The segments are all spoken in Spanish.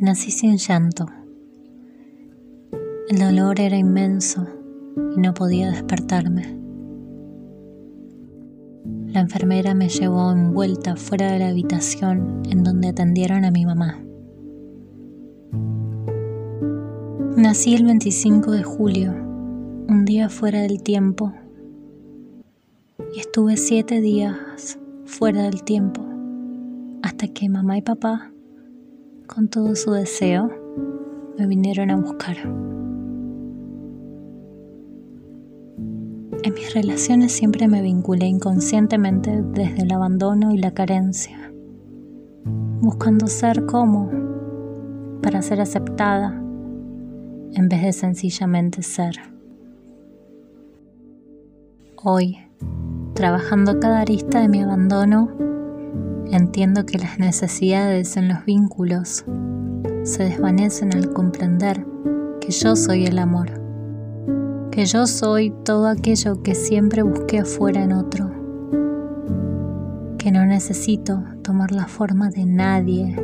Nací sin llanto. El dolor era inmenso y no podía despertarme. La enfermera me llevó envuelta fuera de la habitación en donde atendieron a mi mamá. Nací el 25 de julio, un día fuera del tiempo, y estuve siete días fuera del tiempo, hasta que mamá y papá con todo su deseo, me vinieron a buscar. En mis relaciones siempre me vinculé inconscientemente desde el abandono y la carencia, buscando ser como para ser aceptada en vez de sencillamente ser. Hoy, trabajando cada arista de mi abandono, Entiendo que las necesidades en los vínculos se desvanecen al comprender que yo soy el amor, que yo soy todo aquello que siempre busqué afuera en otro, que no necesito tomar la forma de nadie,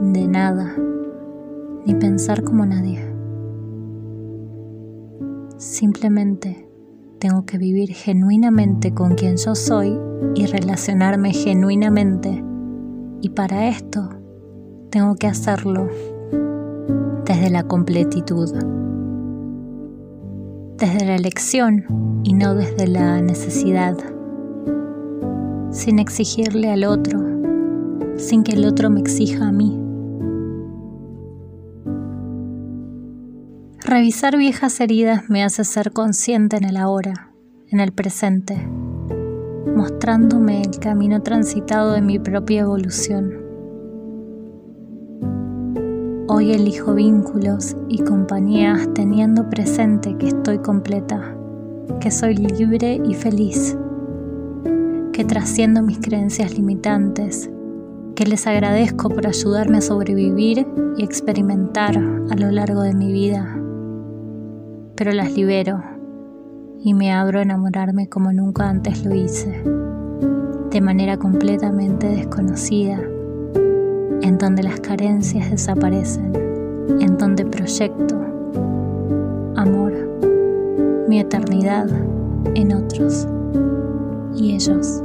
de nada, ni pensar como nadie. Simplemente tengo que vivir genuinamente con quien yo soy y relacionarme genuinamente. Y para esto tengo que hacerlo desde la completitud, desde la elección y no desde la necesidad, sin exigirle al otro, sin que el otro me exija a mí. Revisar viejas heridas me hace ser consciente en el ahora, en el presente, mostrándome el camino transitado de mi propia evolución. Hoy elijo vínculos y compañías teniendo presente que estoy completa, que soy libre y feliz, que trasciendo mis creencias limitantes, que les agradezco por ayudarme a sobrevivir y experimentar a lo largo de mi vida pero las libero y me abro a enamorarme como nunca antes lo hice, de manera completamente desconocida, en donde las carencias desaparecen, en donde proyecto amor, mi eternidad en otros y ellos